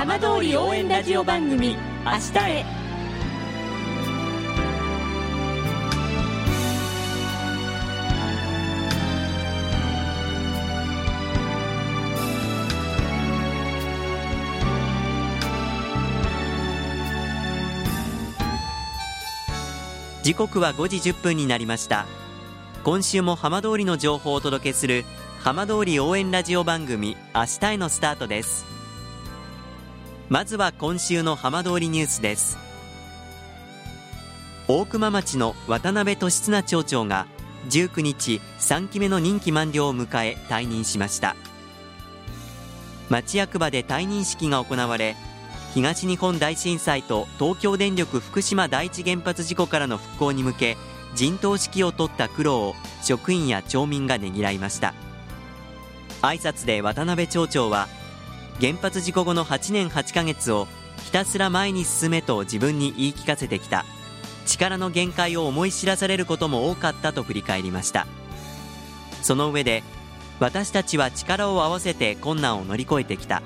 浜通り応援ラジオ番組「明日へ」時刻は5時1分になりました。今週も浜通りの情報をお届けする浜通り応援ラジオ番組明日へのスタートです。まずは今週の浜通りニュースです。大熊町の渡辺俊綱町長が19日3期目の任期満了を迎え退任しました。町役場で退任式が行われ東日本大震災と東京電力福島第一原発事故からの復興に向け陣頭指揮を取った苦労を職員や町民がねぎらいました。挨拶で渡辺町長は原発事故後の8年8ヶ月をひたすら前に進めと自分に言い聞かせてきた。力の限界を思い知らされることも多かったと振り返りました。その上で私たちは力を合わせて困難を乗り越えてきた。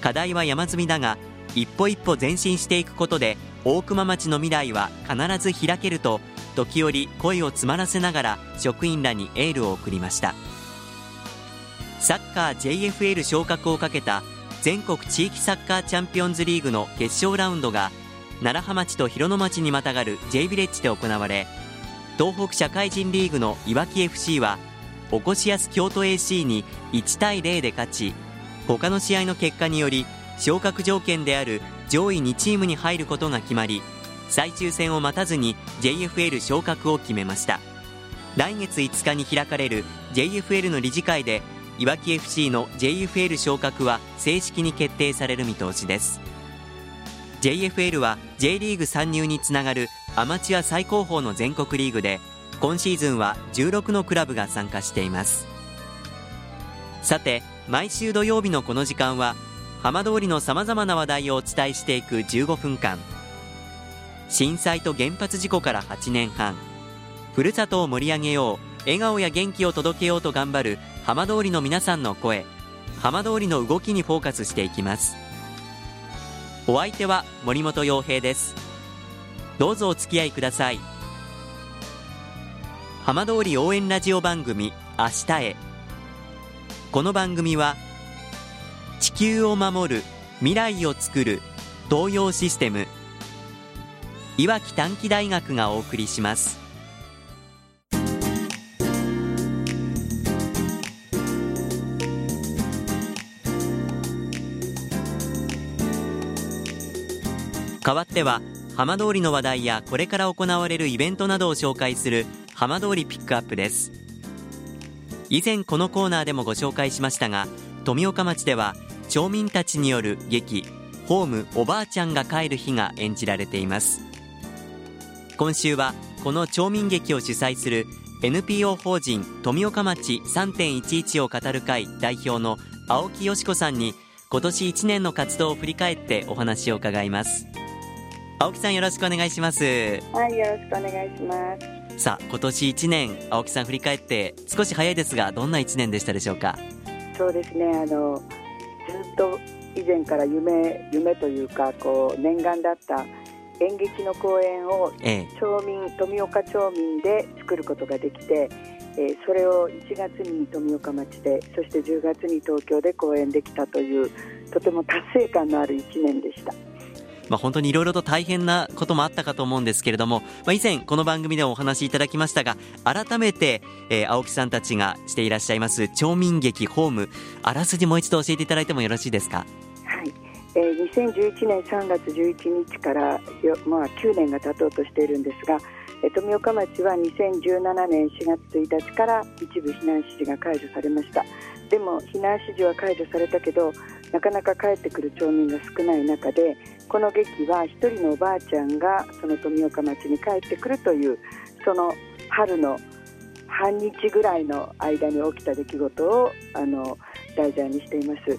課題は山積みだが一歩一歩前進していくことで大熊町の未来は必ず開けると時折声を詰まらせながら職員らにエールを送りました。サッカー JFL 昇格をかけた全国地域サッカーチャンピオンズリーグの決勝ラウンドが楢葉町と広野町にまたがる J ヴィレッジで行われ東北社会人リーグのいわき FC はおこしやす京都 AC に1対0で勝ち他の試合の結果により昇格条件である上位2チームに入ることが決まり最終戦を待たずに JFL 昇格を決めました。来月5日に開かれる JFL の理事会でいわき FC の JFL 昇格は正式に決定される見通しです。JFL は J リーグ参入につながるアマチュア最高峰の全国リーグで今シーズンは16のクラブが参加しています。さて毎週土曜日のこの時間は浜通りのさまざまな話題をお伝えしていく15分間。震災と原発事故から8年半。ふるさとを盛り上げよう笑顔や元気を届けようと頑張る浜通りの皆さんの声浜通りの動きにフォーカスしていきます。お相手は森本洋平です。どうぞお付き合いください。浜通り応援ラジオ番組明日へ。この番組は地球を守る未来をつくる東洋システムいわき短期大学がお送りします。代わっては浜通りの話題やこれから行われるイベントなどを紹介する浜通りピックアップです。以前このコーナーでもご紹介しましたが富岡町では町民たちによる劇ホームおばあちゃんが帰る日が演じられています。今週はこの町民劇を主催する NPO 法人富岡町3.11を語る会代表の青木よし子さんに今年1年の活動を振り返ってお話を伺います。青木さんよろしくお願いします。はいよろしくお願いします。さあ今年1年青木さん振り返って少し早いですがどんな1年でしたでしょうか？そうですねあのずっと以前から夢夢というかこう念願だった演劇の公演を町民、ええ、富岡町民で作ることができて、えー、それを1月に富岡町でそして10月に東京で公演できたというとても達成感のある1年でした。まあ、本当にいろいろと大変なこともあったかと思うんですけれども、まあ、以前この番組でもお話しいただきましたが改めて、えー、青木さんたちがしていらっしゃいます町民劇ホームあらすじもう一度教えていただいてもよろしいですか？はいえー、2011年3月11日からよ、まあ、9年が経とうとしているんですが、えー、富岡町は2017年4月1日から一部避難指示が解除されましたでも避難指示は解除されたけどなかなか帰ってくる町民が少ない中でこの劇は一人のおばあちゃんがその富岡町に帰ってくるというその春の半日ぐらいの間に起きた出来事をあの題材にしています。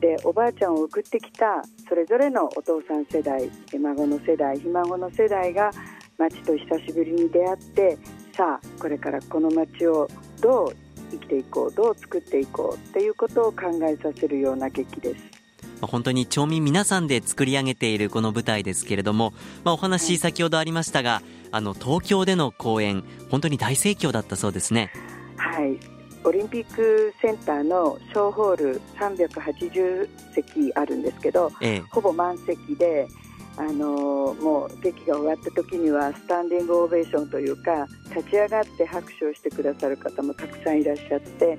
でおばあちゃんを送ってきたそれぞれのお父さん世代孫の世代ひ孫の世代が町と久しぶりに出会ってさあこれからこの町をどう生きていこうどう作っていこうっていうことを考えさせるような劇です。まあ、本当に町民皆さんで作り上げているこの舞台ですけれども、まあ、お話先ほどありましたが、あの東京での公演本当に大盛況だったそうですね。はい。オリンピックセンターの小ホール380席あるんですけど、ええ、ほぼ満席であのもう劇が終わった時にはスタンディングオベーションというか立ち上がって拍手をしてくださる方もたくさんいらっしゃって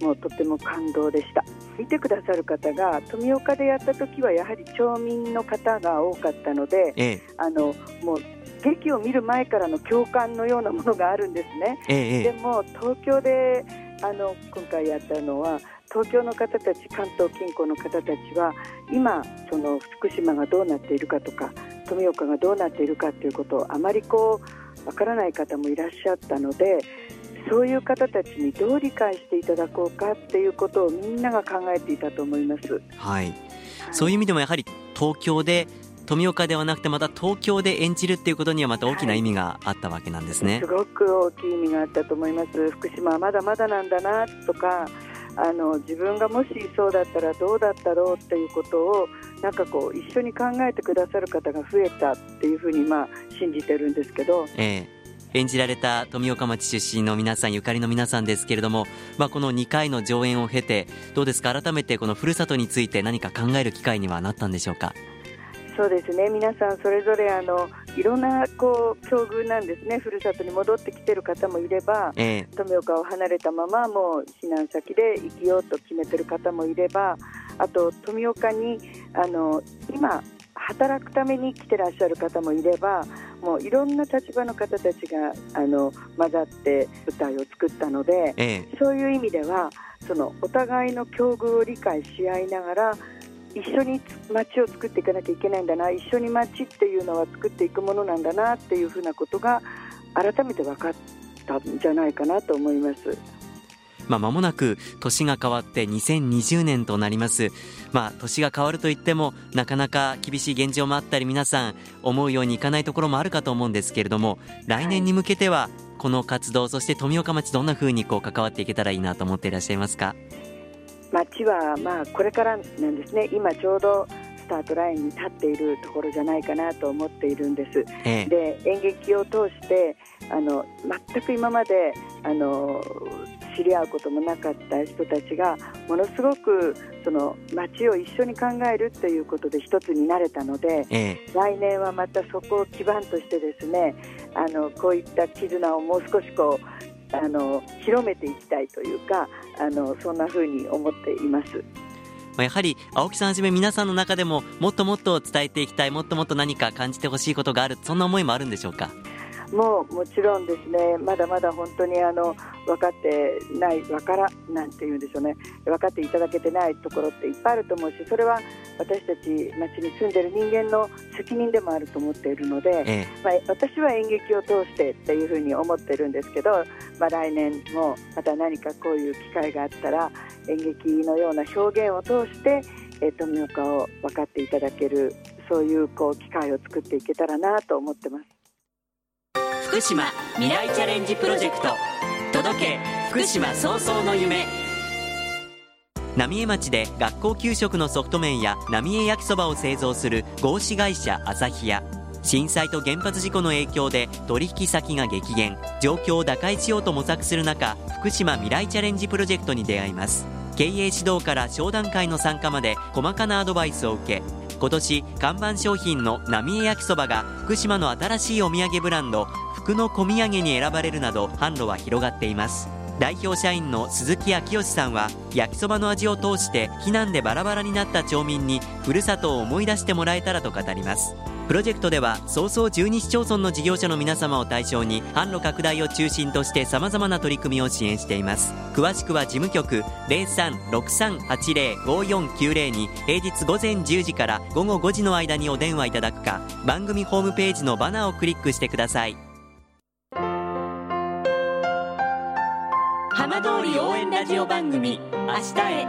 もうとても感動でした。見てくださる方が富岡でやった時はやはり町民の方が多かったので、ええ、あのもう劇を見る前からの共感のようなものがあるんですね、え、でも東京であの今回やったのは東京の方たち関東近郊の方たちは今その福島がどうなっているかとか富岡がどうなっているかということをあまりこうわからない方もいらっしゃったのでそういう方たちにどう理解していただこうかっていうことをみんなが考えていたと思います。はい、はい、そういう意味でもやはり東京で富岡ではなくてまた東京で演じるっていうことにはまた大きな意味があったわけなんですね、はい、すごく大きい意味があったと思います。福島はまだまだなんだなとかあの自分がもしそうだったらどうだったろうっていうことをなんかこう一緒に考えてくださる方が増えたっていうふうにまあ信じてるんですけど、ええ。演じられた富岡町出身の皆さんゆかりの皆さんですけれども、まあ、この2回の上演を経てどうですか？改めてこのふるさとについて何か考える機会にはなったんでしょうか？そうですね。皆さんそれぞれあのいろんなこう境遇なんですね。ふるさとに戻ってきてる方もいれば、えー、富岡を離れたままもう避難先で生きようと決めてる方もいればあと富岡にあの今働くために来てらっしゃる方もいればもういろんな立場の方たちがあの混ざって舞台を作ったので、ええ、そういう意味ではそのお互いの境遇を理解し合いながら一緒に街を作っていかなきゃいけないんだな一緒に街っていうのは作っていくものなんだなっていうふうなことが改めて分かったんじゃないかなと思います。まあ、間もなく年が変わって2020年となります。まあ、年が変わるといっても、なかなか厳しい現状もあったり、皆さん思うようにいかないところもあるかと思うんですけれども、来年に向けては、この活動、そして富岡町どんなふうにこう関わっていけたらいいなと思っていらっしゃいますか？町はまあこれからなんですね。今ちょうどスタートラインに立っているところじゃないかなと思っているんです。ええ、で演劇を通してあの全く今まであの知り合うこともなかった人たちがものすごくその街を一緒に考えるということで一つになれたので、ええ、来年はまたそこを基盤としてですねあのこういった絆をもう少しこうあの広めていきたいというかあのそんなふうに思っています。やはり青木さんはじめ皆さんの中でももっともっと伝えていきたいもっともっと何か感じてほしいことがあるそんな思いもあるんでしょうか？もうもちろんですね。まだまだ本当にあの分かってない分からなんていうんでしょうね。分かっていただけてないところっていっぱいあると思うしそれは私たち町に住んでる人間の責任でもあると思っているので、ええ、まあ、私は演劇を通してっていうふうに思ってるんですけど、まあ、来年もまた何かこういう機会があったら演劇のような表現を通して、えー、富岡を分かっていただけるそういうこう機会を作っていけたらなと思ってます。福島未来チャレンジプロジェクト。届け福島早々の夢。浪江町で学校給食のソフト麺や浪江焼きそばを製造する合資会社朝日屋震災と原発事故の影響で取引先が激減状況を打開しようと模索する中福島未来チャレンジプロジェクトに出会います。経営指導から商談会の参加まで細かなアドバイスを受け今年看板商品の浪江焼きそばが福島の新しいお土産ブランド福の小土産に選ばれるなど販路は広がっています。代表社員の鈴木昭義さんは焼きそばの味を通して避難でバラバラになった町民にふるさとを思い出してもらえたらと語ります。プロジェクトでは早々12市町村の事業者の皆様を対象に販路拡大を中心として様々な取り組みを支援しています。詳しくは事務局0363805490に平日午前10時から午後5時の間にお電話いただくか番組ホームページのバナーをクリックしてください。浜通り応援ラジオ番組「明日へ」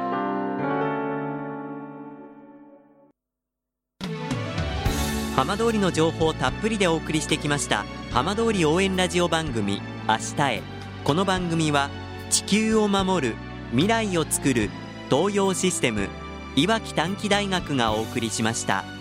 浜通りの情報をたっぷりでお送りしてきました浜通り応援ラジオ番組「明日へ」この番組は地球を守る未来をつくる東洋システムいわき短期大学がお送りしました。